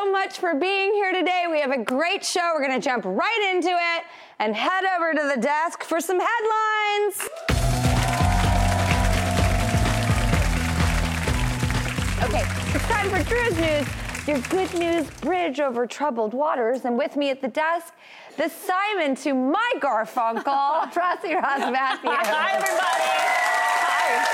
so much for being here today. We have a great show. We're going to jump right into it and head over to the desk for some headlines. Okay, it's time for Drew's News, your good news bridge over troubled waters. And with me at the desk, the Simon to my Garfunkel, Rossi Ross Mathews. Hi, everybody. Hi.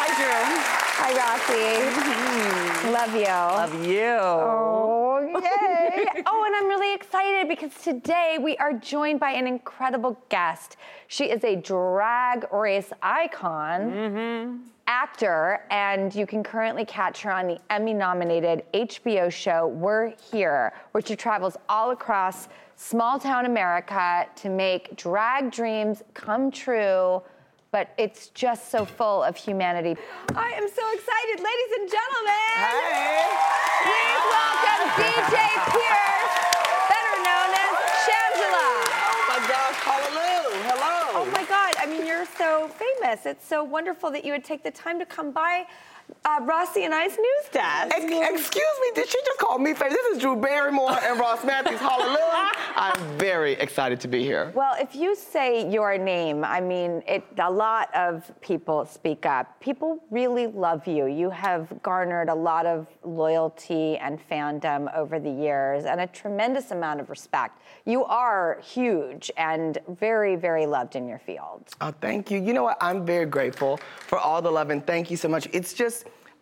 Hi, Drew. Hi, Rossi. Mm-hmm. Love you. Love you. Oh, yay. oh, and I'm really excited because today we are joined by an incredible guest. She is a drag race icon, mm-hmm. actor, and you can currently catch her on the Emmy nominated HBO show We're Here, where she travels all across small town America to make drag dreams come true. But it's just so full of humanity. I am so excited, ladies and gentlemen. Please welcome DJ Pierce, better known as Shangela. Oh my gosh, hallelujah. Hello. Oh my God, I mean, you're so famous. It's so wonderful that you would take the time to come by uh, Rossi and I's news desk. Ex- excuse me, did she just call me famous? This is Drew Barrymore and Ross Mathews. Hallelujah. I'm very excited to be here. Well, if you say your name, I mean, it, a lot of people speak up. People really love you. You have garnered a lot of loyalty and fandom over the years and a tremendous amount of respect. You are huge and very, very loved in your field. Oh, thank you. You know what? I'm very grateful for all the love and thank you so much. It's just,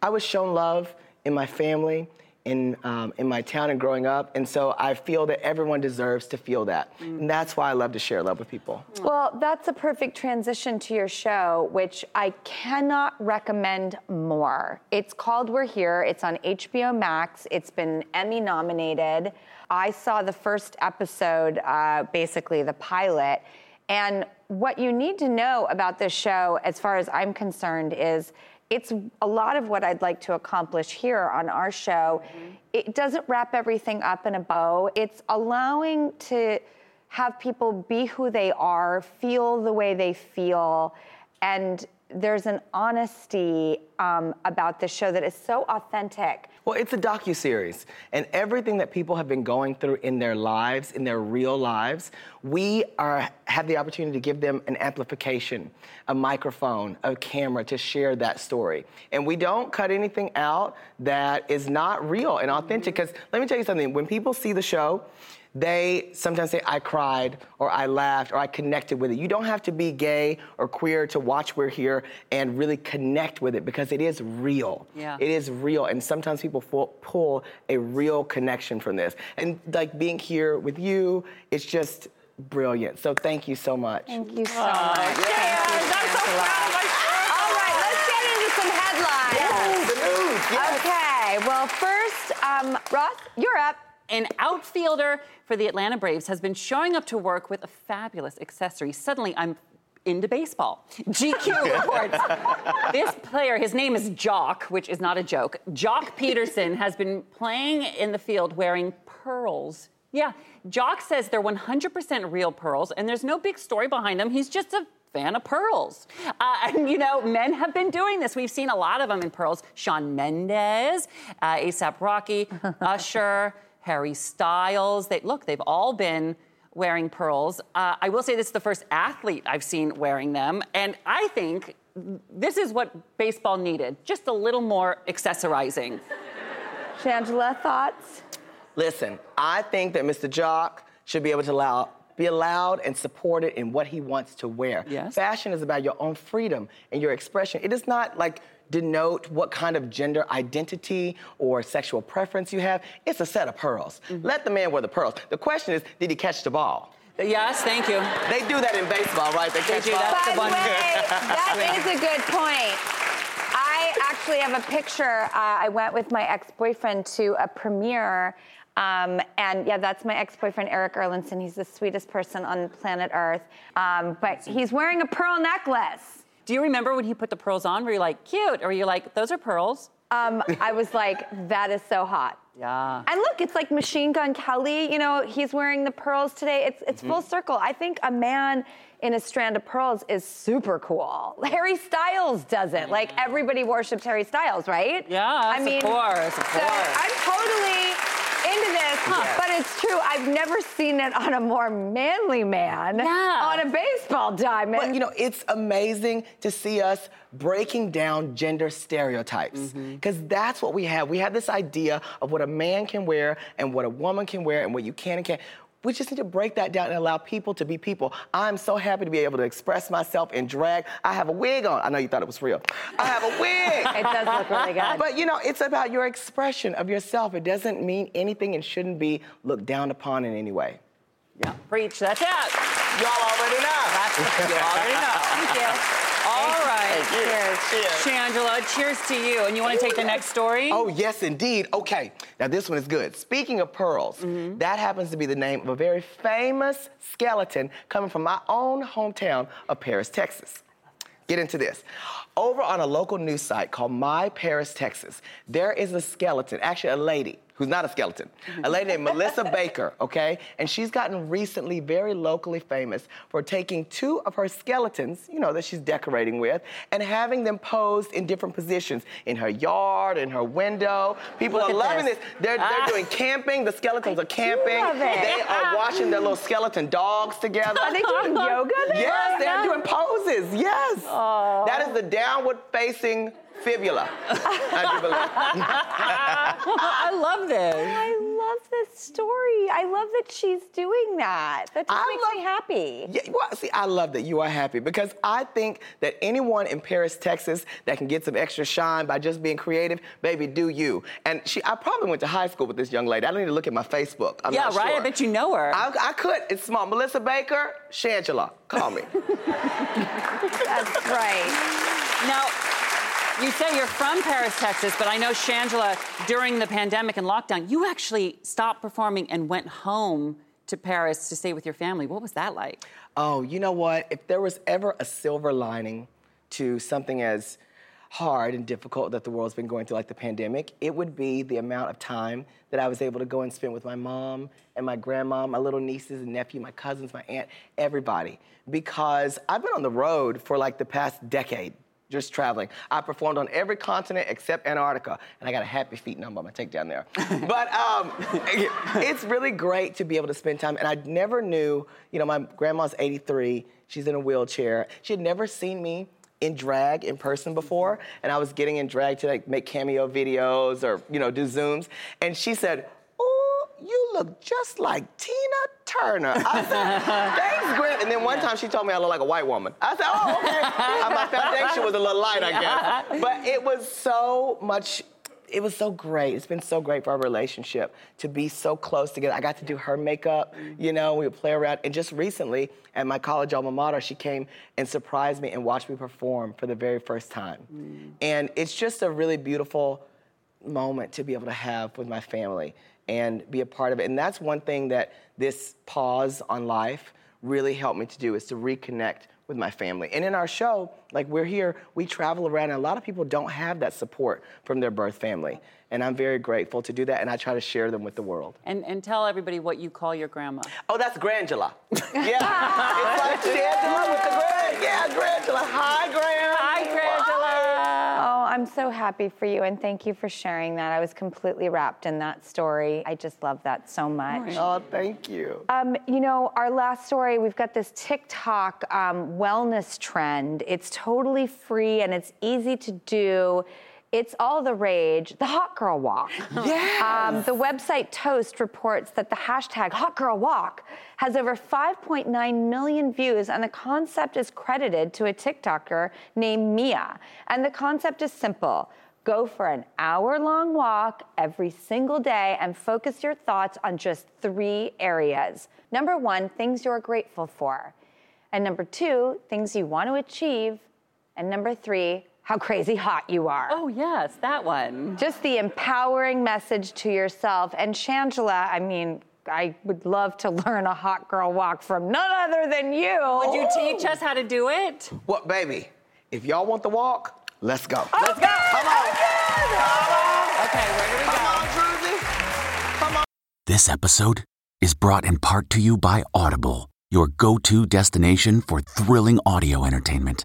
I was shown love in my family, in, um, in my town and growing up. And so I feel that everyone deserves to feel that. And that's why I love to share love with people. Well, that's a perfect transition to your show, which I cannot recommend more. It's called We're Here. It's on HBO Max. It's been Emmy nominated. I saw the first episode, uh, basically the pilot. And what you need to know about this show, as far as I'm concerned, is it's a lot of what I'd like to accomplish here on our show. Mm-hmm. It doesn't wrap everything up in a bow. It's allowing to have people be who they are, feel the way they feel, and there's an honesty um, about the show that is so authentic. Well, it's a docu series, and everything that people have been going through in their lives, in their real lives, we are have the opportunity to give them an amplification, a microphone, a camera to share that story. And we don't cut anything out that is not real and authentic. Because let me tell you something: when people see the show, they sometimes say, I cried, or I laughed, or I connected with it. You don't have to be gay or queer to watch We're Here and really connect with it because it is real. Yeah. It is real. And sometimes people fu- pull a real connection from this. And like being here with you, it's just brilliant. So thank you so much. Thank you so much. Thank you. I'm so proud of my All right, let's get into some headlines. The news, yes. Okay, well, first, um, Ross, you're up. An outfielder for the Atlanta Braves has been showing up to work with a fabulous accessory. Suddenly, I'm into baseball. GQ reports this player, his name is Joc, which is not a joke. Joc Pederson has been playing in the field wearing pearls. Yeah, Joc says they're 100% real pearls, and there's no big story behind them. He's just a fan of pearls. Uh, and you know, men have been doing this. We've seen a lot of them in pearls. Shawn Mendes, uh, ASAP Rocky, Usher, Harry Styles. They look, they've all been wearing pearls. Uh, I will say this is the first athlete I've seen wearing them, and I think this is what baseball needed just a little more accessorizing. Shangela, thoughts? Listen, I think that Mr. Joc should be able to allow be allowed and supported in what he wants to wear. Yes. Fashion is about your own freedom and your expression. It is not like denote what kind of gender identity or sexual preference you have. It's a set of pearls. Mm-hmm. Let the man wear the pearls. The question is, did he catch the ball? Yes, thank you. They do that in baseball, right? They catch do balls. that. By the the one- way, that is a good point. I actually have a picture. Uh, I went with my ex-boyfriend to a premiere. Um, and yeah, that's my ex-boyfriend Eric Erlandson. He's the sweetest person on planet Earth. Um, but he's wearing a pearl necklace. Do you remember when he put the pearls on? Were you like, cute? Or were you like, those are pearls? Um, I was like, that is so hot. Yeah. And look, it's like Machine Gun Kelly. You know, he's wearing the pearls today. It's it's full Mm-hmm. circle. I think a man in a strand of pearls is super cool. Harry Styles does it. Like everybody worships Harry Styles, right? Yeah. I of mean, course, of so course. I'm totally into this, but it's true. I've never seen it on a more manly man Yeah. on a baseball diamond. But you know, it's amazing to see us breaking down gender stereotypes. Mm-hmm. Because that's what we have. We have this idea of what a man can wear and what a woman can wear and what you can and can't. We just need to break that down and allow people to be people. I'm so happy to be able to express myself in drag. I have a wig on. I know you thought it was real. I have a wig. it does look really good. But you know, it's about your expression of yourself. It doesn't mean anything and shouldn't be looked down upon in any way. Yeah. Preach. That's it. Y'all already know. That's you already know. Thank you. Right. Cheers. Cheers. Shangela, cheers to you. And you want to take the next story? Oh, yes, indeed. Okay, now this one is good. Speaking of pearls, Mm-hmm. that happens to be the name of a very famous skeleton coming from my own hometown of Paris, Texas. Get into this. Over on a local news site called My Paris, Texas, there is a skeleton, actually, a lady who's not a skeleton, a lady named Melissa Baker, okay? And she's gotten recently very locally famous for taking two of her skeletons, you know, that she's decorating with, and having them posed in different positions in her yard, in her window. People Look are loving this. this. They're, Ah. they're doing camping. The skeletons are camping. They are watching their little skeleton dogs together. Are they doing yoga there? Yes, they're doing poses. Yes. That is the downward facing fibula. I do believe. I love this. I love this story. I love that she's doing that. That just I makes love- me happy. Yeah, well, see, I love that you are happy because I think that anyone in Paris, Texas, that can get some extra shine by just being creative, baby, do you. And she, I probably went to high school with this young lady. I don't need to look at my Facebook. I'm yeah, not right? I sure. bet you know her. I, I could. It's small. Melissa Baker, Shangela, call me. That's right. Now, you say you're from Paris, Texas, but I know Shangela, during the pandemic and lockdown, you actually stopped performing and went home to Paris to stay with your family. What was that like? Oh, you know what? If there was ever a silver lining to something as hard and difficult that the world's been going through, like the pandemic, it would be the amount of time that I was able to go and spend with my mom and my grandma, my little nieces and nephew, my cousins, my aunt, everybody. Because I've been on the road for like the past decade. Just traveling. I performed on every continent except Antarctica, and I got a happy feet number I'm gonna take down there. but um, it's really great to be able to spend time. And I never knew, you know, my grandma's 83, she's in a wheelchair. She had never seen me in drag in person before, and I was getting in drag to like make cameo videos or, you know, do Zooms. And she said, Oh, you look just like Tina Turner. I said, thanks, Grant. And then one time she told me I look like a white woman. I said, oh, okay. My foundation was a little light, I guess. But it was so much it was so great. It's been so great for our relationship to be so close together. I got to do her makeup, you know, we would play around. And just recently, at my college alma mater, she came and surprised me and watched me perform for the very first time. Mm. And it's just a really beautiful moment to be able to have with my family and be a part of it. And that's one thing that this pause on life really helped me to do is to reconnect with my family. And in our show, like we're here, we travel around, and a lot of people don't have that support from their birth family. And I'm very grateful to do that, and I try to share them with the world. And, and tell everybody what you call your grandma. Oh, that's Grangela. yeah. it's like Shangela with the Grand. Yeah, Grangela. Hi, I'm so happy for you, and thank you for sharing that. I was completely wrapped in that story. I just love that so much. Oh, thank you. Um, you know, our last story, we've got this TikTok um, wellness trend. It's totally free and it's easy to do. It's all the rage, the hot girl walk. Yes. Um, the website Toast reports that the hashtag hot girl walk has over 5.9 million views, and the concept is credited to a TikToker named Mia. And the concept is simple go for an hour long walk every single day and focus your thoughts on just three areas. Number one, things you're grateful for. And number two, things you want to achieve. And number three, how crazy hot you are. Oh, yes, that one. Just the empowering message to yourself. And Shangela, I mean, I would love to learn a hot girl walk from none other than you. Would you teach us how to do it? What, baby? If y'all want the walk, let's go. Let's oh, go. Come on. Oh, Come on. Okay, where do we Come go? on, Druzy. Come on. This episode is brought in part to you by Audible, your go to destination for thrilling audio entertainment.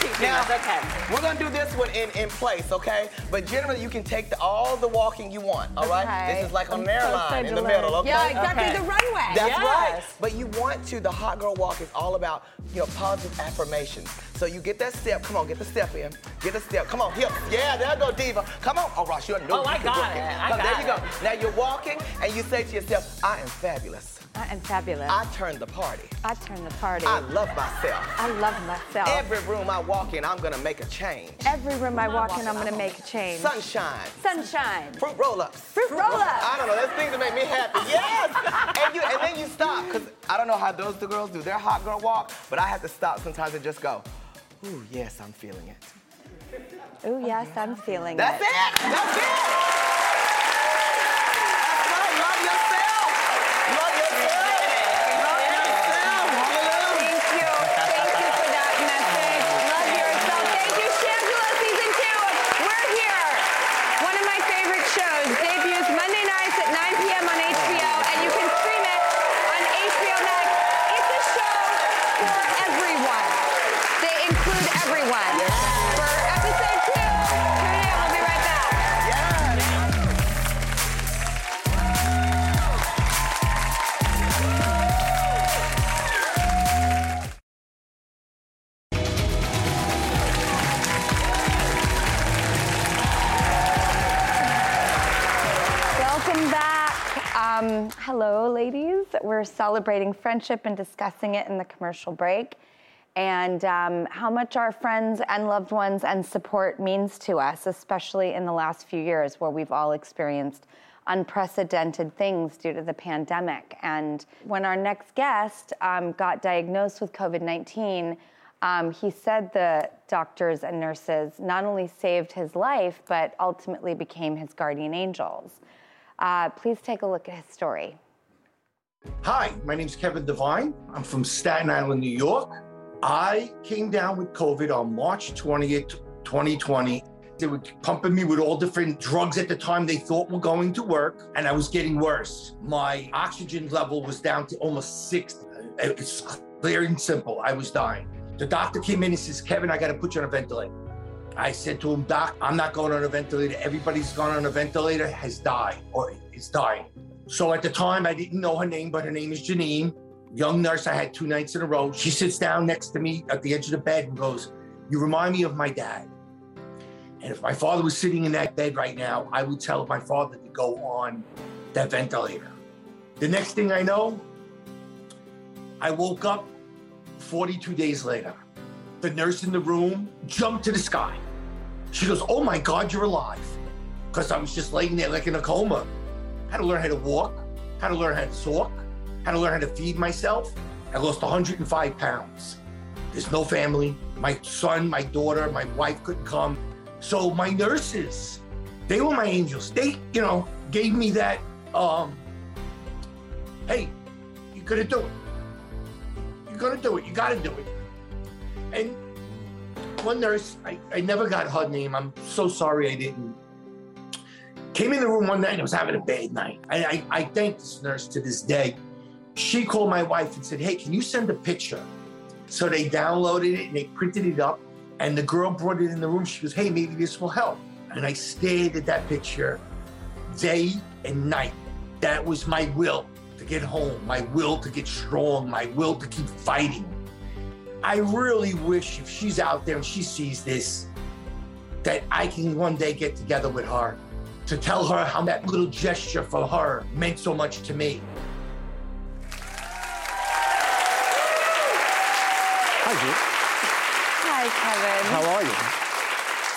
teaching Now, us. Okay. we're gonna do this one in, in place, okay? But generally, you can take the, all the walking you want, all right? Okay. This is like on I'm an so airline in the middle, okay? Yeah, exactly. Okay. The runway. That's Yes. right. But you want to, the hot girl walk is all about, you know, positive affirmations. So you get that step, come on, get the step in. Get the step, come on, hips. Yeah, there go, Diva. Come on. Oh, Ross, you know Oh, I can got it. I Come, got there you go. it. Now you're walking and you say to yourself, I am fabulous. I am fabulous. I turned the party. I turn the party. I love myself. I love myself. Every room I walk in, I'm gonna make a change. Every room I walk in, I'm gonna make a change. Sunshine. Sunshine. Fruit roll-ups. Fruit roll-ups. I don't know. That's things that make me happy. Yes. and you and then you stop because I don't know how those two girls do their hot girl walk, but I have to stop sometimes and just go. Ooh, yes, I'm feeling it. Oh yes, I'm feeling it. That's it. it. That's it. We're celebrating friendship and discussing it in the commercial break and um, how much our friends and loved ones and support means to us, especially in the last few years where we've all experienced unprecedented things due to the pandemic. And when our next guest um, got diagnosed with COVID 19, um, he said the doctors and nurses not only saved his life, but ultimately became his guardian angels. Uh, please take a look at his story. Hi, my name is Kevin Devine. I'm from Staten Island, New York. I came down with COVID on March 20th, 2020. They were pumping me with all different drugs at the time they thought were going to work, and I was getting worse. My oxygen level was down to almost six. It's clear and simple. I was dying. The doctor came in and says, Kevin, I got to put you on a ventilator. I said to him, Doc, I'm not going on a ventilator. Everybody's gone on a ventilator has died or is dying. So at the time, I didn't know her name, but her name is Janine. Young nurse, I had two nights in a row. She sits down next to me at the edge of the bed and goes, You remind me of my dad. And if my father was sitting in that bed right now, I would tell my father to go on that ventilator. The next thing I know, I woke up 42 days later. The nurse in the room jumped to the sky. She goes, Oh my God, you're alive. Because I was just laying there like in a coma. Had to learn how to walk, how to learn how to talk, how to learn how to feed myself. I lost 105 pounds. There's no family. My son, my daughter, my wife couldn't come. So my nurses, they were my angels. They, you know, gave me that, um, hey, you're gonna do it. You're gonna do it. You gotta do it. And one nurse, I, I never got her name. I'm so sorry I didn't. Came in the room one night and was having a bad night. I, I, I thank this nurse to this day. She called my wife and said, Hey, can you send a picture? So they downloaded it and they printed it up. And the girl brought it in the room. She goes, Hey, maybe this will help. And I stared at that picture day and night. That was my will to get home, my will to get strong, my will to keep fighting. I really wish if she's out there and she sees this, that I can one day get together with her to tell her how that little gesture for her meant so much to me. Hi, Jude. Hi, Kevin. How are you?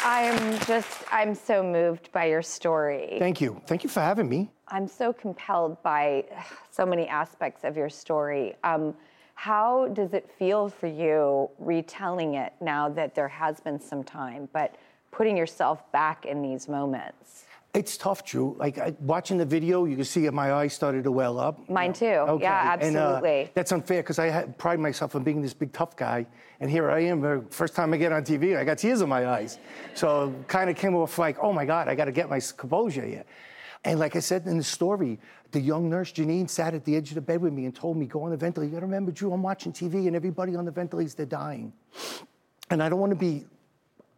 I'm just, I'm so moved by your story. Thank you. Thank you for having me. I'm so compelled by so many aspects of your story. Um, how does it feel for you retelling it now that there has been some time, but putting yourself back in these moments? It's tough, Drew. Like I, watching the video, you can see my eyes started to well up. Mine too. Yeah, And, uh, absolutely. that's unfair because I had, pride myself on being this big tough guy, and here I am. First time I get on TV, I got tears in my eyes. So kind of came off like, oh my God, I got to get my composure here. And like I said in the story, the young nurse Janine sat at the edge of the bed with me and told me, "Go on the ventilator." You got to remember, Drew. I'm watching TV, and everybody on the ventilators they're dying. And I don't want to be,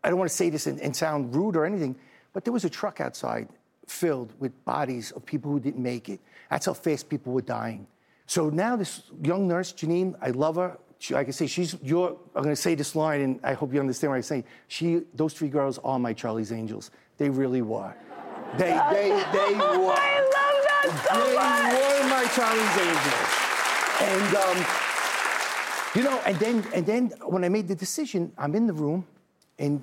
I don't want to say this and, and sound rude or anything, but there was a truck outside filled with bodies of people who didn't make it. That's how fast people were dying. So now this young nurse, Janine, I love her. She, like I say, she's your. I'm going to say this line, and I hope you understand what I'm saying. She, those three girls are my Charlie's Angels. They really were. They, they, they were. I love that so They much. were my Charlie's Angels. And um, you know, and then and then when I made the decision, I'm in the room, and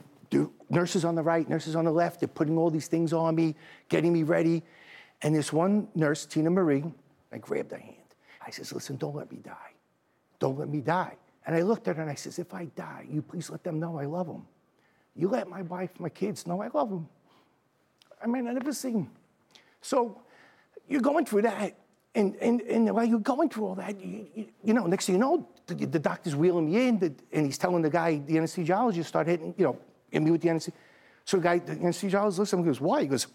nurses on the right, nurses on the left, they're putting all these things on me, getting me ready. And this one nurse, Tina Marie, I grabbed her hand. I says, listen, don't let me die. Don't let me die. And I looked at her and I says, if I die, you please let them know I love them. You let my wife, my kids know I love them. I mean, I never seen them. So you're going through that. And, and, and while you're going through all that, you, you, you know, next thing you know, the, the doctor's wheeling me in, the, and he's telling the guy, the anesthesiologist, start hitting, you know, hit me with the anesthesia. So the guy, the anesthesiologist looks at him and goes, why? He goes,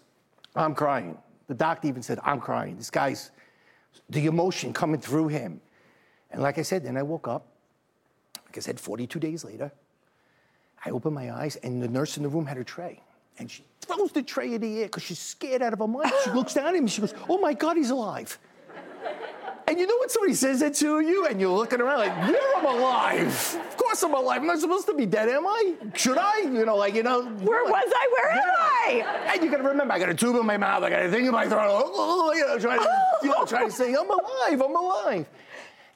I'm crying. The doctor even said, I'm crying. This guy's, the emotion coming through him. And like I said, then I woke up, like I said, 42 days later, I opened my eyes, and the nurse in the room had her tray. And she throws the tray in the air because she's scared out of her mind. She looks down at him and she goes, Oh my God, he's alive. And you know when somebody says that to you and you're looking around like, Yeah, I'm alive. Of course I'm alive. I'm not supposed to be dead, am I? Should I? You know, like, you know. Where was I? Where am I? And you gotta remember, I got a tube in my mouth, I got a thing in my throat, oh, you know, trying to, you know, trying to say, I'm alive, I'm alive.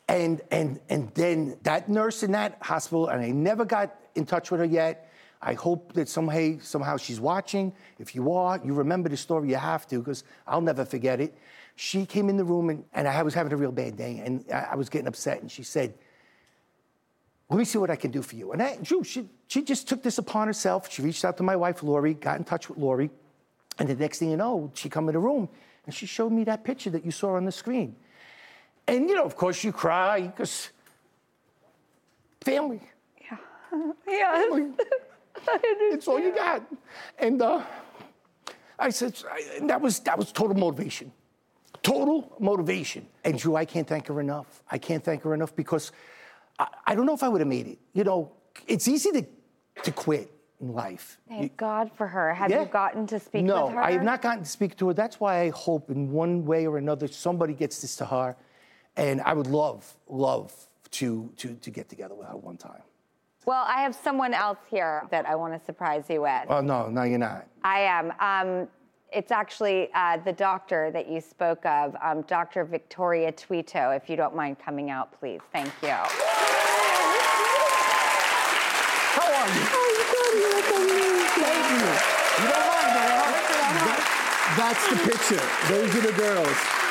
And, and, and then that nurse in that hospital, and I never got in touch with her yet. I hope that somehow, somehow she's watching. If you are, you remember the story, you have to, because I'll never forget it. She came in the room, and, and I was having a real bad day, and I, I was getting upset, and she said, let me see what I can do for you. And I, Drew, she, she just took this upon herself. She reached out to my wife, Lori, got in touch with Lori. And the next thing you know, she come in the room and she showed me that picture that you saw on the screen. And, you know, of course you cry because family, Yes. it's all you got. And uh, I said, I, and that was, that was total motivation. Total motivation. And Drew, I can't thank her enough. I can't thank her enough because I, I don't know if I would have made it. You know, it's easy to, to quit in life. Thank God for her. Have Yeah. you gotten to speak no, with her? I have not gotten to speak to her. That's why I hope in one way or another somebody gets this to her. And I would love, love to, to, to get together with her one time. Well, I have someone else here that I want to surprise you with. Oh, no, no, you're not. I am. Um, It's actually uh, the doctor that you spoke of, um, Dr. Victoria Tuito. If you don't mind coming out, please. Thank you. How are you? Thank you. You don't mind, That- That's the picture. Those are the girls.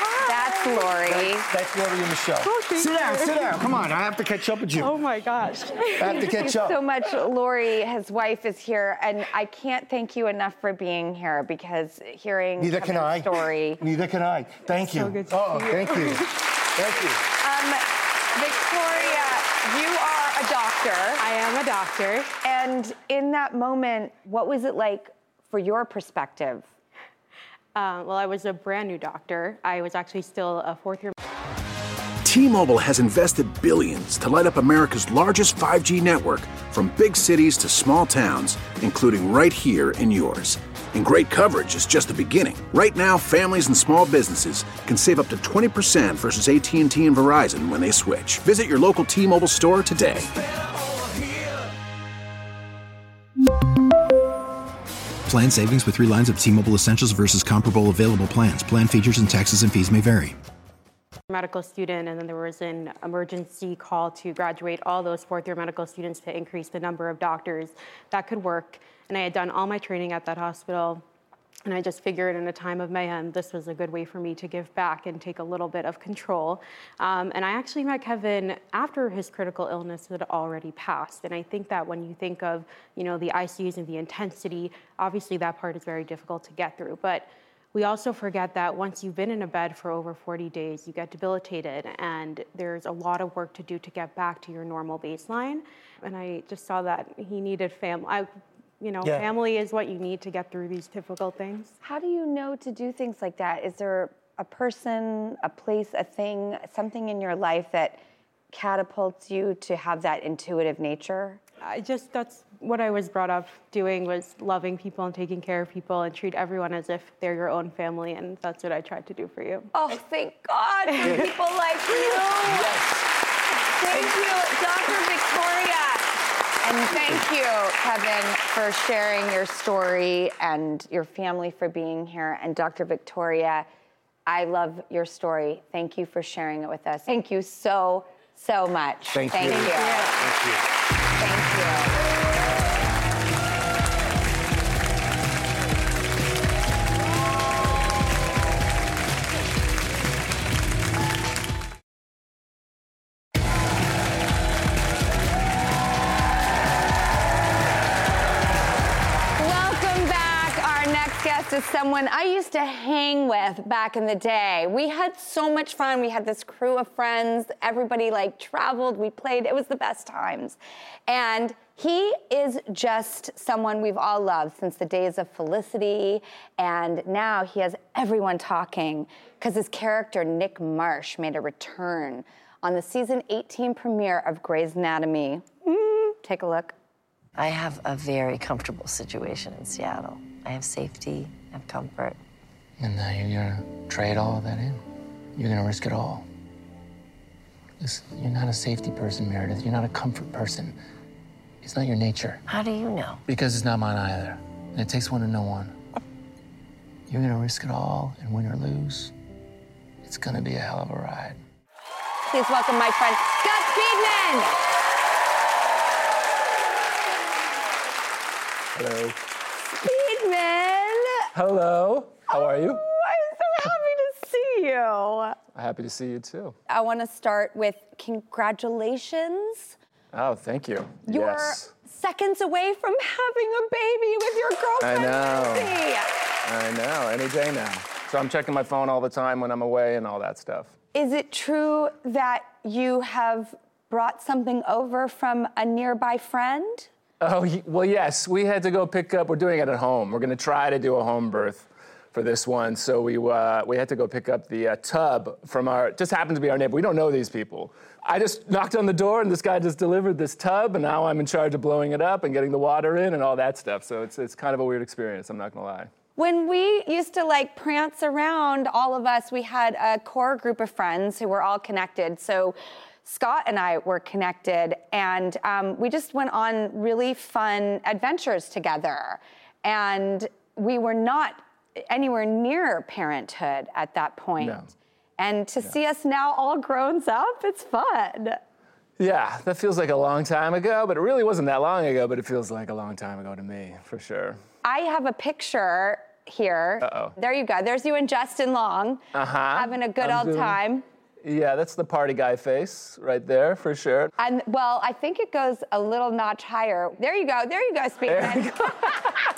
That's Lori. That's Lori and Michelle. Oh, thank sit down, sit down. Come on, I have to catch up with you. Oh my gosh. I have to Thank catch you up. so much. Lori, his wife, is here, and I can't thank you enough for being here because hearing Neither can I. story. Neither can I. Thank you. So good to oh, see you. thank you. Thank you. Um, Victoria, you are a doctor, I am a doctor. and in that moment, what was it like for your perspective? Uh, well, I was a brand new doctor. I was actually still a fourth year T-Mobile has invested billions to light up America's largest 5G network from big cities to small towns, including right here in yours. And great coverage is just the beginning. Right now, families and small businesses can save up to 20% versus AT&T and Verizon when they switch. Visit your local T-Mobile store today. Plan savings with three lines of T Mobile Essentials versus comparable available plans. Plan features and taxes and fees may vary. medical student, and then there was an emergency call to graduate all those fourth year medical students to increase the number of doctors that could work. And I had done all my training at that hospital. And I just figured in a time of mayhem, this was a good way for me to give back and take a little bit of control. Um, and I actually met Kevin after his critical illness had already passed. And I think that when you think of, you know, the ICUs and the intensity, obviously that part is very difficult to get through. But we also forget that once you've been in a bed for over 40 days, you get debilitated, and there's a lot of work to do to get back to your normal baseline. And I just saw that he needed family. You know, Yeah. family is what you need to get through these difficult things. How do you know to do things like that? Is there a person, a place, a thing, something in your life that catapults you to have that intuitive nature? I just that's what I was brought up doing was loving people and taking care of people and treat everyone as if they're your own family, and that's what I tried to do for you. Oh, thank God for people like you. Thank you, Dr. Victoria. And thank you, Kevin, for sharing your story and your family for being here. And Dr. Victoria, I love your story. Thank you for sharing it with us. Thank you so, so much. Thank you. Thank you. Thank you. To hang with back in the day. We had so much fun. We had this crew of friends. Everybody like traveled. We played. It was the best times. And he is just someone we've all loved since the days of Felicity. And now he has everyone talking because his character, Nick Marsh, made a return on the season 18 premiere of Grey's Anatomy. Mm, take a look. I have a very comfortable situation in Seattle. I have safety, I have comfort. And now you're gonna trade all of that in. You're gonna risk it all. Listen, you're not a safety person, Meredith. You're not a comfort person. It's not your nature. How do you know? Because it's not mine either. And it takes one to know one. You're gonna risk it all, and win or lose, it's gonna be a hell of a ride. Please welcome my friend Scott Speedman. Hello. Speedman. Hello. How are you? Oh, I'm so happy to see you. Happy to see you too. I want to start with congratulations. Oh, thank you. You're yes. seconds away from having a baby with your girlfriend. I know. Lindsay. I know. Any day now. So I'm checking my phone all the time when I'm away and all that stuff. Is it true that you have brought something over from a nearby friend? Oh, well, yes. We had to go pick up. We're doing it at home. We're going to try to do a home birth for this one. So we uh, we had to go pick up the uh, tub from our. Just happened to be our neighbor. We don't know these people. I just knocked on the door and this guy just delivered this tub, and now I'm in charge of blowing it up and getting the water in and all that stuff. So it's it's kind of a weird experience. I'm not to lie. When we used to like prance around, all of us, we had a core group of friends who were all connected. So Scott and I were connected, and um, we just went on really fun adventures together. And we were not anywhere near parenthood at that point. No. And to see us now all grown up, it's fun. Yeah, that feels like a long time ago, but it really wasn't that long ago, but it feels like a long time ago to me, for sure. I have a picture here. Uh-oh. There you go. There's you and Justin Long Uh-huh. having a good I'm old doing- time. Yeah, that's the party guy face right there, for sure. And well, I think it goes a little notch higher. There you go. There you go, Speedman.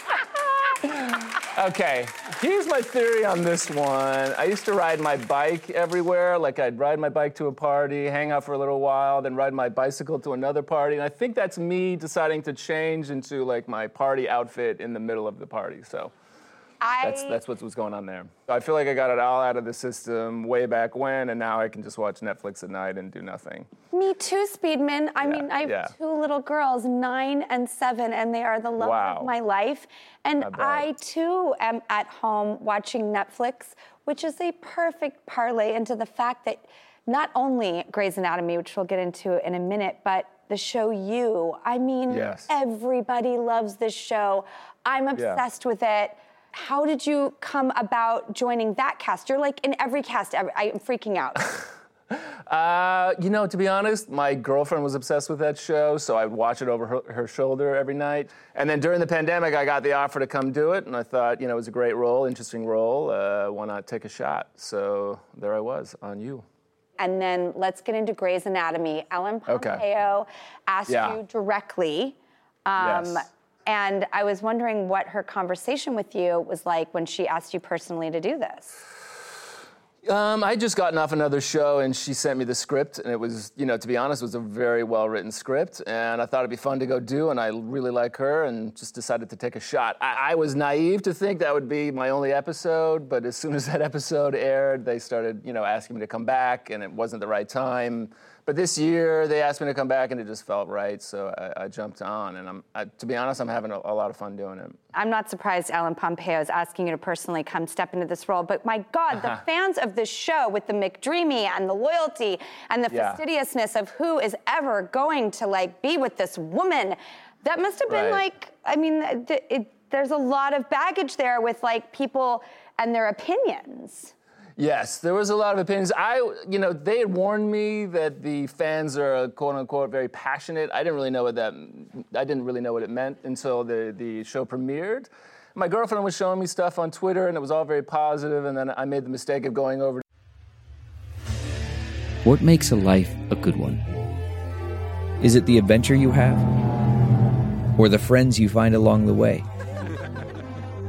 Okay, here's my theory on this one. I used to ride my bike everywhere. Like I'd ride my bike to a party, hang out for a little while, then ride my bicycle to another party. And I think that's me deciding to change into like my party outfit in the middle of the party. So I that's what was going on there. I feel like I got it all out of the system way back when, and now I can just watch Netflix at night and do nothing. Me too, Speedman. I mean, I have yeah. two little girls, nine and seven, and they are the love Wow. of my life. And I. I, too am at home watching Netflix, which is a perfect parlay into the fact that not only Grey's Anatomy, which we'll get into in a minute, but the show You. I mean, Yes. everybody loves this show. I'm Yeah. obsessed with it. How did you come about joining that cast? You're like in every cast. Every, I'm freaking out. Uh, you know, to be honest, my girlfriend was obsessed with that show, so I'd watch it over her, her shoulder every night. And then during the pandemic, I got the offer to come do it, and I thought, you know, it was a great role, interesting role. Uh, why not take a shot? So there I was on you. And then let's get into Grey's Anatomy. Ellen Okay. Pompeo asked Yeah. you directly. Um, Yes. And I was wondering what her conversation with you was like when she asked you personally to do this. Um, I just gotten off another show and she sent me the script, and it was, you know, to be honest, it was a very well written script, and I thought it'd be fun to go do, and I really like her, and just decided to take a shot. I, I was naive to think that would be my only episode, but as soon as that episode aired, they started, you know, asking me to come back, and it wasn't the right time. But this year, they asked me to come back, and it just felt right, so I, I jumped on, and I'm, I, to be honest, I'm having a, a lot of fun doing it. I'm not surprised Ellen Pompeo is asking you to personally come step into this role, but my God, the Uh-huh. fans of this show with the McDreamy and the loyalty and the Yeah. fastidiousness of who is ever going to like be with this woman, that must have been Right. like, I mean, th- it, there's a lot of baggage there with like people and their opinions. Yes, there was a lot of opinions. I, you know, they had warned me that the fans are quote unquote very passionate. I didn't really know what that, I didn't really know what it meant until the, the show premiered. My girlfriend was showing me stuff on Twitter and it was all very positive. and then I made the mistake of going over What makes a life a good one? Is it the adventure you have? Or the friends you find along the way?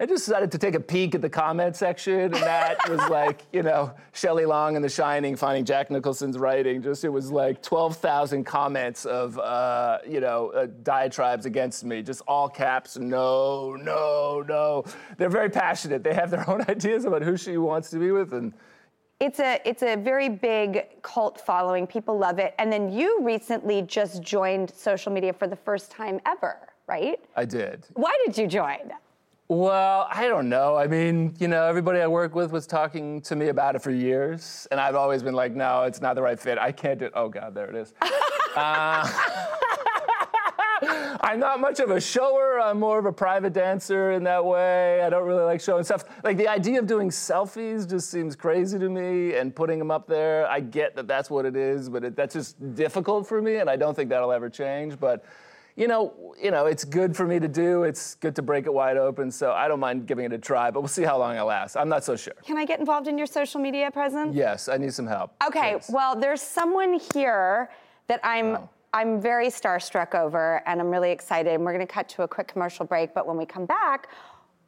I just decided to take a peek at the comment section, and that was like, you know, Shelley Long in The Shining finding Jack Nicholson's writing. Just it was like 12,000 comments of, uh, you know, uh, diatribes against me, just all caps. No, no, no. They're very passionate. They have their own ideas about who she wants to be with, and It's a it's a very big cult following. People love it. And then you recently just joined social media for the first time ever, right? I did. Why did you join? Well, I don't know. I mean, you know, everybody I work with was talking to me about it for years, and I've always been like, no, it's not the right fit. I can't do it. Oh, God, there it is. uh, I'm not much of a shower. I'm more of a private dancer in that way. I don't really like showing stuff. Like the idea of doing selfies just seems crazy to me, and putting them up there. I get that that's what it is, but it, that's just difficult for me, and I don't think that'll ever change. But you know, you know, it's good for me to do. It's good to break it wide open. So I don't mind giving it a try, but we'll see how long it lasts. I'm not so sure. Can I get involved in your social media presence? Yes, I need some help. Okay, well, there's someone here that I'm I'm very starstruck over, and I'm really excited. And we're going to cut to a quick commercial break, but when we come back,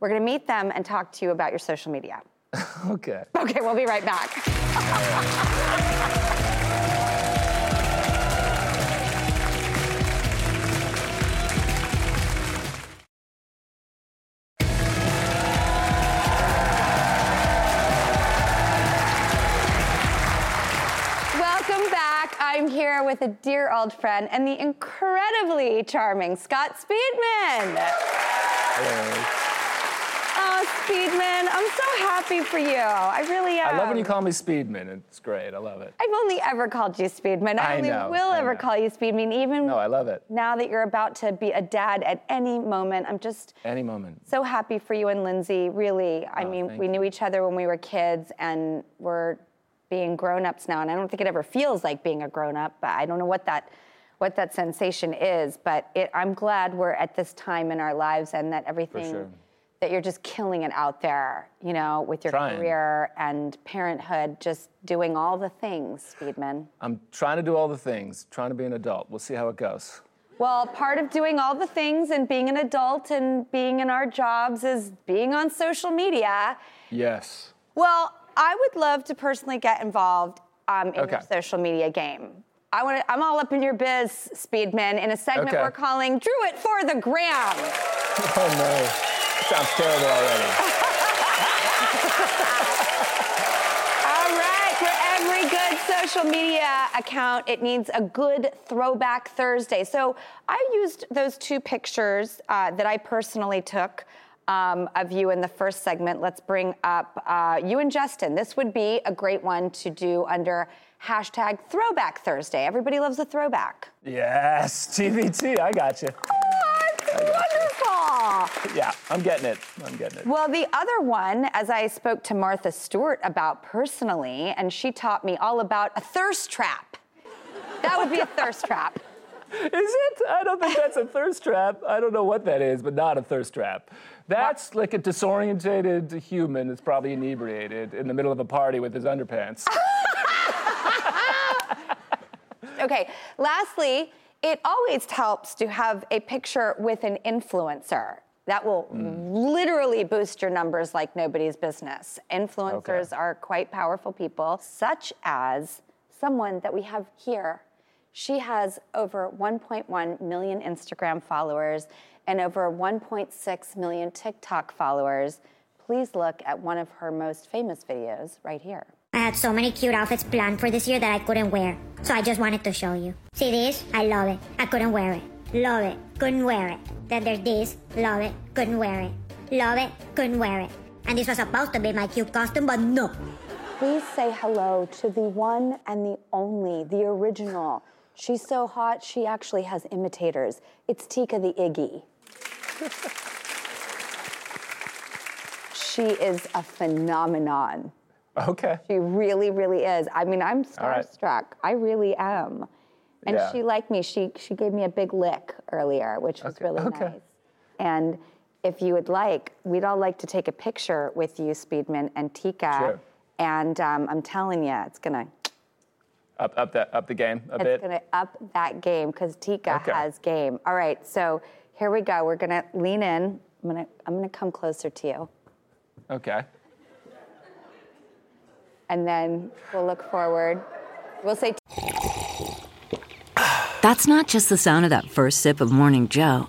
we're going to meet them and talk to you about your social media. Okay. Okay, we'll be right back. with a dear old friend and the incredibly charming Scott Speedman. Oh, Speedman, I'm so happy for you. I really am. I love when you call me Speedman. It's great. I love it. I've only ever called you Speedman. I, I only know, will I ever know. call you Speedman, even No, I love it. now that you're about to be a dad at any moment. I'm just Any moment. so happy for you and Lindsay. Really, I oh, mean, Oh, thank we knew each other when we were kids, and we're being grown-ups now. And I don't think it ever feels like being a grown-up, but I don't know what that what that sensation is. But it, I'm glad we're at this time in our lives, and that everything sure. that you're just killing it out there, you know, with your Trying. career and parenthood, just doing all the things, Speedman. I'm trying to do all the things, trying to be an adult. We'll see how it goes. Well, part of doing all the things and being an adult and being in our jobs is being on social media. Yes. Well, I would love to personally get involved um, in your social media game. I want I'm all up in your biz, Speedman. In a segment Okay. we're calling "Drew It for the Gram." Oh no. Sounds terrible already. All right, for every good social media account, it needs a good throwback Thursday. So I used those two pictures uh, that I personally took um, of you in the first segment. Let's bring up uh, you and Justin. This would be a great one to do under hashtag Throwback Thursday. Everybody loves a throwback. Yes, TBT, I got you. Wonderful. Yeah, I'm getting it. I'm getting it. Well, the other one, as I spoke to Martha Stewart about personally, and she taught me all about a thirst trap. That would be a thirst trap. Is it? I don't think that's a thirst trap. I don't know what that is, but not a thirst trap. That's like a disorientated human that's probably inebriated in the middle of a party with his underpants. Okay, lastly, it always helps to have a picture with an influencer. That will hmm. literally boost your numbers like nobody's business. Influencers are quite powerful people, such as someone that we have here. She has over 1.1 million Instagram followers and over 1.6 million TikTok followers. Please look at one of her most famous videos right here. I had so many cute outfits planned for this year that I couldn't wear. So I just wanted to show you. See this? I love it. I couldn't wear it. Love it. Couldn't wear it. Then there's this. Love it. Couldn't wear it. Love it. Couldn't wear it. And this was supposed to be my cute costume, but no. Please say hello to the one and the only, the original. She's so hot, she actually has imitators. It's Tika the Iggy. she is a phenomenon. Okay. She really, really is. I mean, I'm All right. starstruck. I really am. And Yeah. she liked me. She she gave me a big lick earlier, which was really okay. nice. And if you would like, we'd all like to take a picture with you, Speedman and Tika. Sure. And um, I'm telling you, it's gonna Up, up that, up the game a it's bit. gonna up that game because Tika Okay. has game. All right, so here we go. We're gonna lean in. I'm gonna I'm gonna come closer to you, Okay. and then we'll look forward. We'll say That's not just the sound of that first sip of Morning Joe.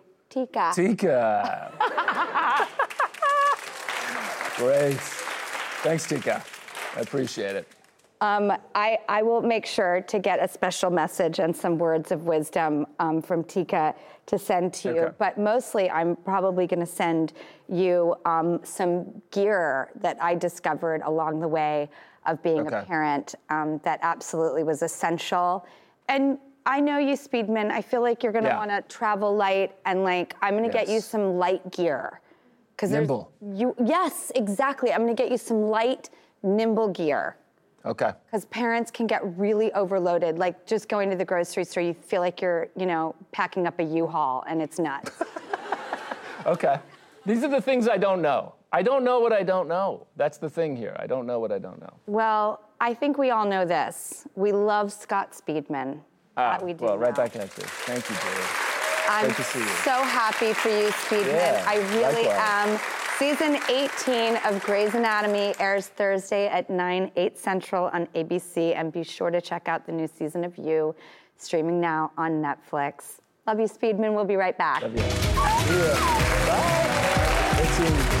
Tika. Tika. Great. Thanks, Tika. I appreciate it. Um, I, I will make sure to get a special message and some words of wisdom um, from Tika to send to you. Okay. But mostly, I'm probably going to send you um, some gear that I discovered along the way of being a parent um, that absolutely was essential. And I know you, Speedman. I feel like you're going to Yeah. want to travel light, and like I'm going to get you some light gear. 'Cause there's- Nimble. You yes, exactly. I'm going to get you some light, nimble gear Okay. because parents can get really overloaded. Like just going to the grocery store, you feel like you're, you know, packing up a U-Haul, and it's nuts. Okay. These are the things I don't know. I don't know what I don't know. That's the thing here. I don't know what I don't know. well, I think we all know this. We love Scott Speedman. Ah, that we do well, right back at you. Thank you, Julie. I'm Great to see you. so happy for you, Speedman. Yeah, I really likewise. am. Season 18 of Grey's Anatomy airs Thursday at 9, 8 Central on ABC. And be sure to check out the new season of You, streaming now on Netflix. Love you, Speedman. We'll be right back. Love you. Bye. Good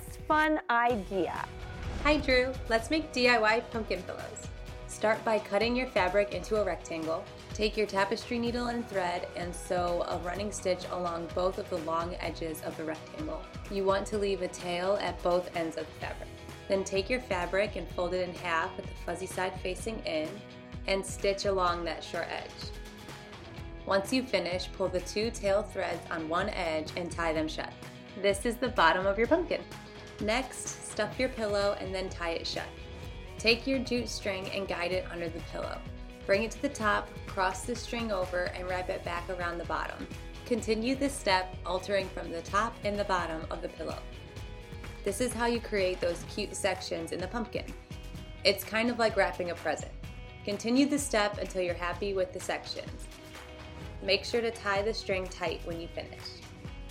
Fun idea. Hi Drew, let's make DIY pumpkin pillows. Start by cutting your fabric into a rectangle. Take your tapestry needle and thread and sew a running stitch along both of the long edges of the rectangle. You want to leave a tail at both ends of the fabric. Then take your fabric and fold it in half with the fuzzy side facing in and stitch along that short edge. Once you finish, pull the two tail threads on one edge and tie them shut. This is the bottom of your pumpkin. Next, stuff your pillow and then tie it shut. Take your jute string and guide it under the pillow. Bring it to the top, cross the string over, and wrap it back around the bottom. Continue this step, altering from the top and the bottom of the pillow. This is how you create those cute sections in the pumpkin. It's kind of like wrapping a present. Continue the step until you're happy with the sections. Make sure to tie the string tight when you finish.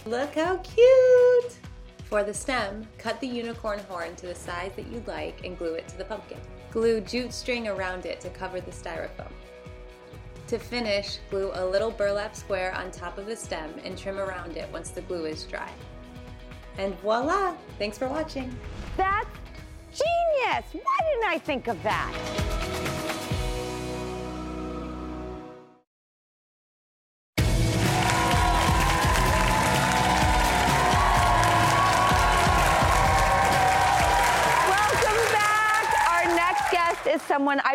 Look how cute! For the stem, cut the unicorn horn to the size that you like and glue it to the pumpkin. Glue jute string around it to cover the styrofoam. To finish, glue a little burlap square on top of the stem and trim around it once the glue is dry. And voila! Thanks for watching. That's genius! Why didn't I think of that?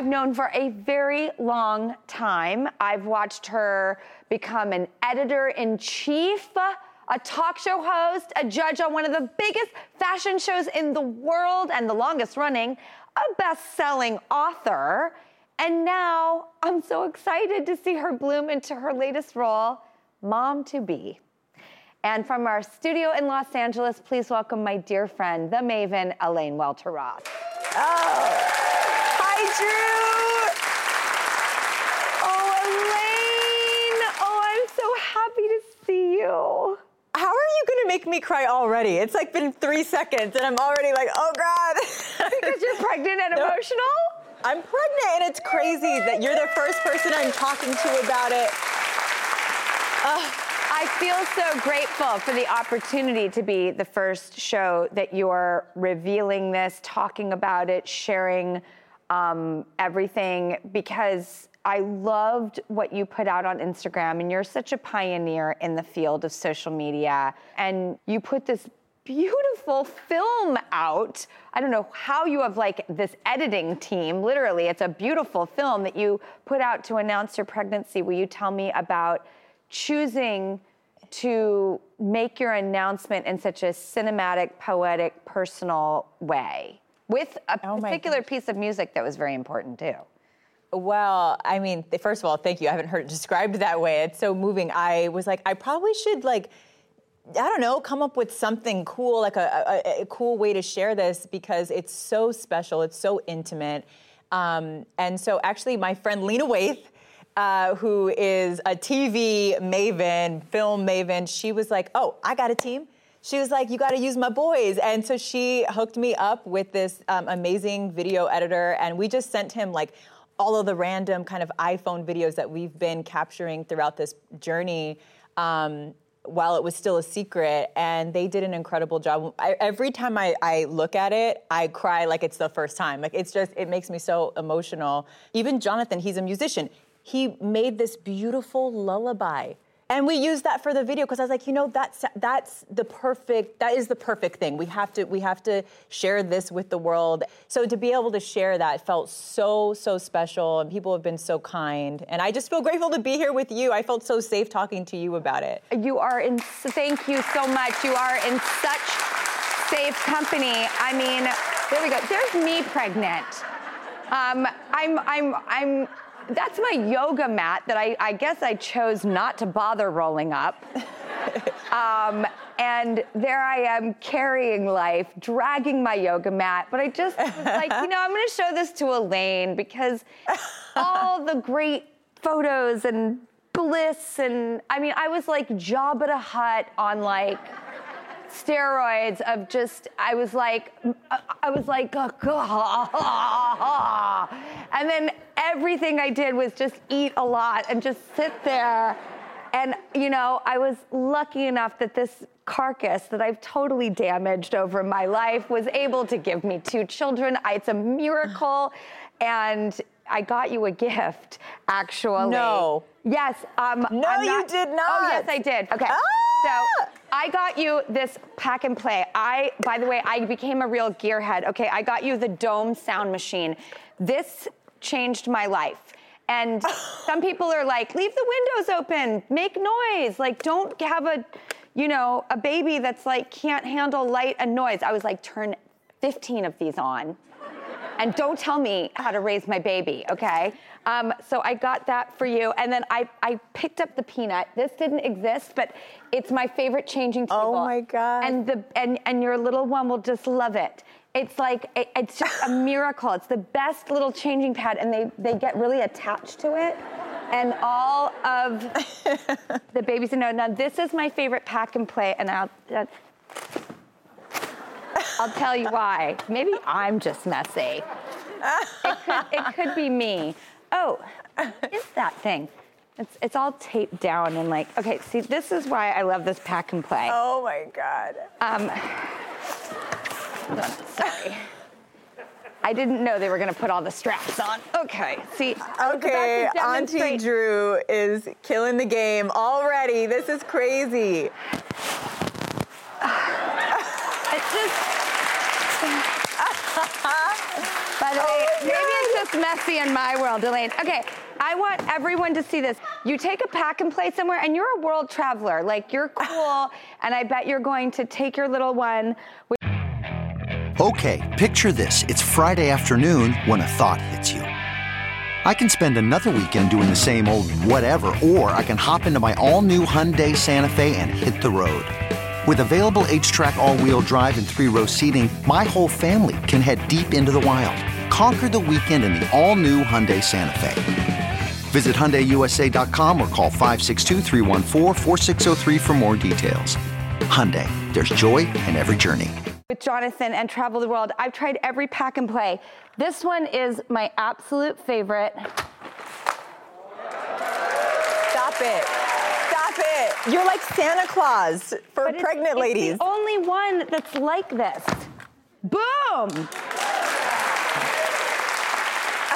I've known for a very long time. I've watched her become an editor in chief, a talk show host, a judge on one of the biggest fashion shows in the world and the longest running, a best selling author. And now I'm so excited to see her bloom into her latest role, mom to be. And from our studio in Los Angeles, please welcome my dear friend, the maven, Elaine Welteroth. Oh, hi, Drew. Oh, Elaine. Oh, I'm so happy to see you. How are you gonna make me cry already? It's like been three seconds and I'm already like, oh God. because you're pregnant and emotional? I'm pregnant and it's crazy that you're the first person I'm talking to about it. I feel so grateful for the opportunity to be the first show that you're revealing this, talking about it, sharing um, everything, because I loved what you put out on Instagram, and you're such a pioneer in the field of social media. And you put this beautiful film out. I don't know how you have like this editing team. Literally, it's a beautiful film that you put out to announce your pregnancy. Will you tell me about choosing to make your announcement in such a cinematic, poetic, personal way with a particular piece of music that was very important too? Well, I mean, first of all, thank you. I haven't heard it described that way. It's so moving. I was like, I probably should like, I don't know, come up with something cool, like a, a, a cool way to share this because it's so special. It's so intimate. Um, and so, actually, my friend Lena Waithe, uh, who is a TV maven, film maven, she was like, "Oh, I got a team." She was like, "You got to use my boys," and so she hooked me up with this um, amazing video editor, and we just sent him like all of the random kind of iPhone videos that we've been capturing throughout this journey. Um, while it was still a secret, and they did an incredible job. I, every time I, I look at it, I cry like it's the first time. Like it's just, it makes me so emotional. Even Jonathan, he's a musician. he made this beautiful lullaby. And we used that for the video because I was like, you know, that's that's the perfect that is the perfect thing. We have to we have to share this with the world. So to be able to share that felt so so special, and people have been so kind. And I just feel grateful to be here with you. I felt so safe talking to you about it. You are in. Thank you so much. You are in such safe company. I mean, there we go. There's me pregnant. Um, I'm I'm I'm that's my yoga mat that I, I guess I chose not to bother rolling up. um, and there I am carrying life, dragging my yoga mat. But I just like, you know, I'm going to show this to Elaine because all the great photos and bliss and I mean, I was like Jabba the Hutt on like steroids of just I was like I was like and then everything I did was just eat a lot and just sit there and you know I was lucky enough that this carcass that I've totally damaged over my life was able to give me two children. It's a miracle and I got you a gift, actually. No. Yes. Um, no, I'm you did not. Oh, yes, I did. Okay. Ah! So I got you this pack and play. I, by the way, I became a real gearhead. Okay, I got you the Dohm sound machine. This changed my life. And some people are like, leave the windows open, make noise. Like, don't have a, you know, a baby that's like can't handle light and noise. I was like, turn 15 of these on and don't tell me how to raise my baby, okay? Um, so I got that for you, and then I, I picked up the peanut. This didn't exist, but it's my favorite changing table. Oh my god! And the and and your little one will just love it. It's like it, it's just a miracle. It's the best little changing pad, and they they get really attached to it. And all of the babies know. Now this is my favorite pack and play, and I'll. Uh, I'll tell you why. Maybe I'm just messy. It could, it could be me. Oh, is that thing? It's, it's all taped down and like, okay, see, this is why I love this pack and play. Oh my God. Um, hold on, sorry. I didn't know they were gonna put all the straps on. Okay, see. I was about to Okay, Auntie Drew is killing the game already. This is crazy. It's just. By the maybe it's just messy in my world, Elaine. Okay, I want everyone to see this. You take a pack and play somewhere, and you're a world traveler. Like you're cool, and I bet you're going to take your little one. With- Okay, picture this. It's Friday afternoon when a thought hits you. I can spend another weekend doing the same old whatever, or I can hop into my all new Hyundai Santa Fe and hit the road. With available HTRAC, all wheel drive, and three row seating, my whole family can head deep into the wild. Conquer the weekend in the all new Hyundai Santa Fe. Visit HyundaiUSA.com or call 562-314-4603 for more details. Hyundai, there's joy in every journey. with Jonathan and travel the world. I've tried every pack and play. This one is my absolute favorite. Stop it. Stop it. You're like Santa Claus for But pregnant it's ladies. the only one that's like this. Boom!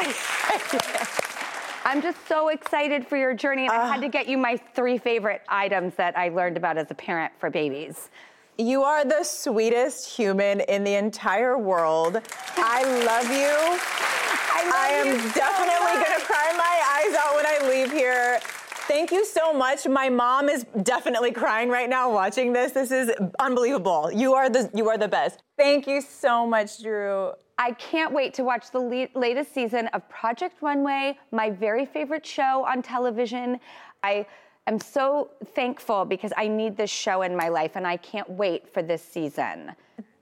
I'm just so excited for your journey, and I had to get you my three favorite items that I learned about as a parent for babies. You are the sweetest human in the entire world. I love you. I, am you so definitely much. to cry my eyes out when I leave here. Thank you so much. My mom is definitely crying right now watching this. This is unbelievable. You are the you are the best. Thank you so much, Drew. I can't wait to watch the le- latest season of Project Runway, my very favorite show on television. I am so thankful because I need this show in my life, and I can't wait for this season.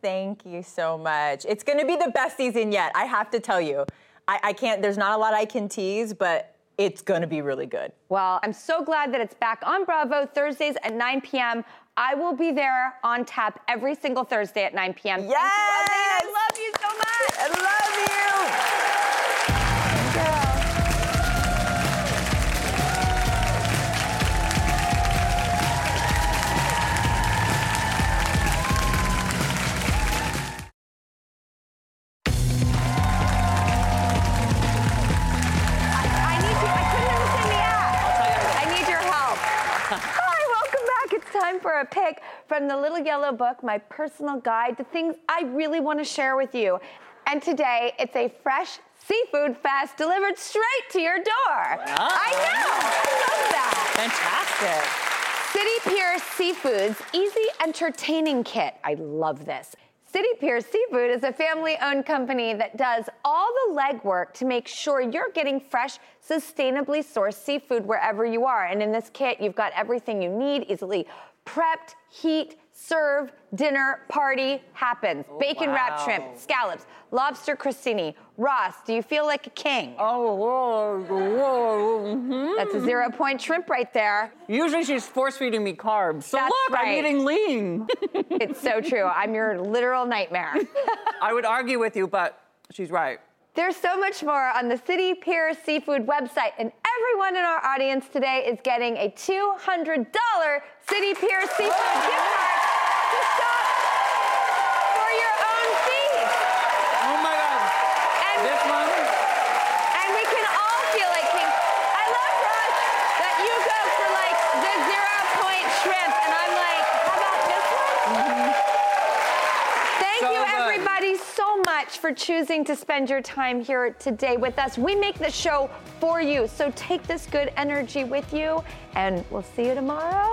Thank you so much. It's going to be the best season yet. I have to tell you. I, I can't. There's not a lot I can tease, but it's going to be really good. Well, I'm so glad that it's back on Bravo Thursdays at 9 p.m. I will be there on tap every single Thursday at 9 p.m. Thank you. I love you so much. I love you. From the Little Yellow Book, my personal guide to things I really want to share with you. And today, it's a fresh seafood fest delivered straight to your door. I know. I love that. Fantastic. City Pier Seafoods Easy Entertaining Kit. I love this. City Pier Seafood is a family owned company that does all the legwork to make sure you're getting fresh, sustainably sourced seafood wherever you are. And in this kit, you've got everything you need easily prepped, heat, serve, dinner, party happens. Bacon wrapped shrimp, scallops, lobster crostini. Ross, do you feel like a king? Oh, whoa, whoa. mhm. That's a zero point shrimp right there. Usually she's force feeding me carbs. So That's look, I'm eating lean. It's so true. I'm your literal nightmare. I would argue with you, but she's right. There's so much more on the City Pier Seafood website, and everyone in our audience today is getting a $200 City Pier Seafood gift card to shop for your own feast. Oh my God. And, This one? and we can all feel like kings. I love, Ross, that you go for like the zero point shrimp, and I'm like, how about this one? Thank So you, good. everybody, so much for choosing to spend your time here today with us. We make the show for you, so take this good energy with you, and we'll see you tomorrow.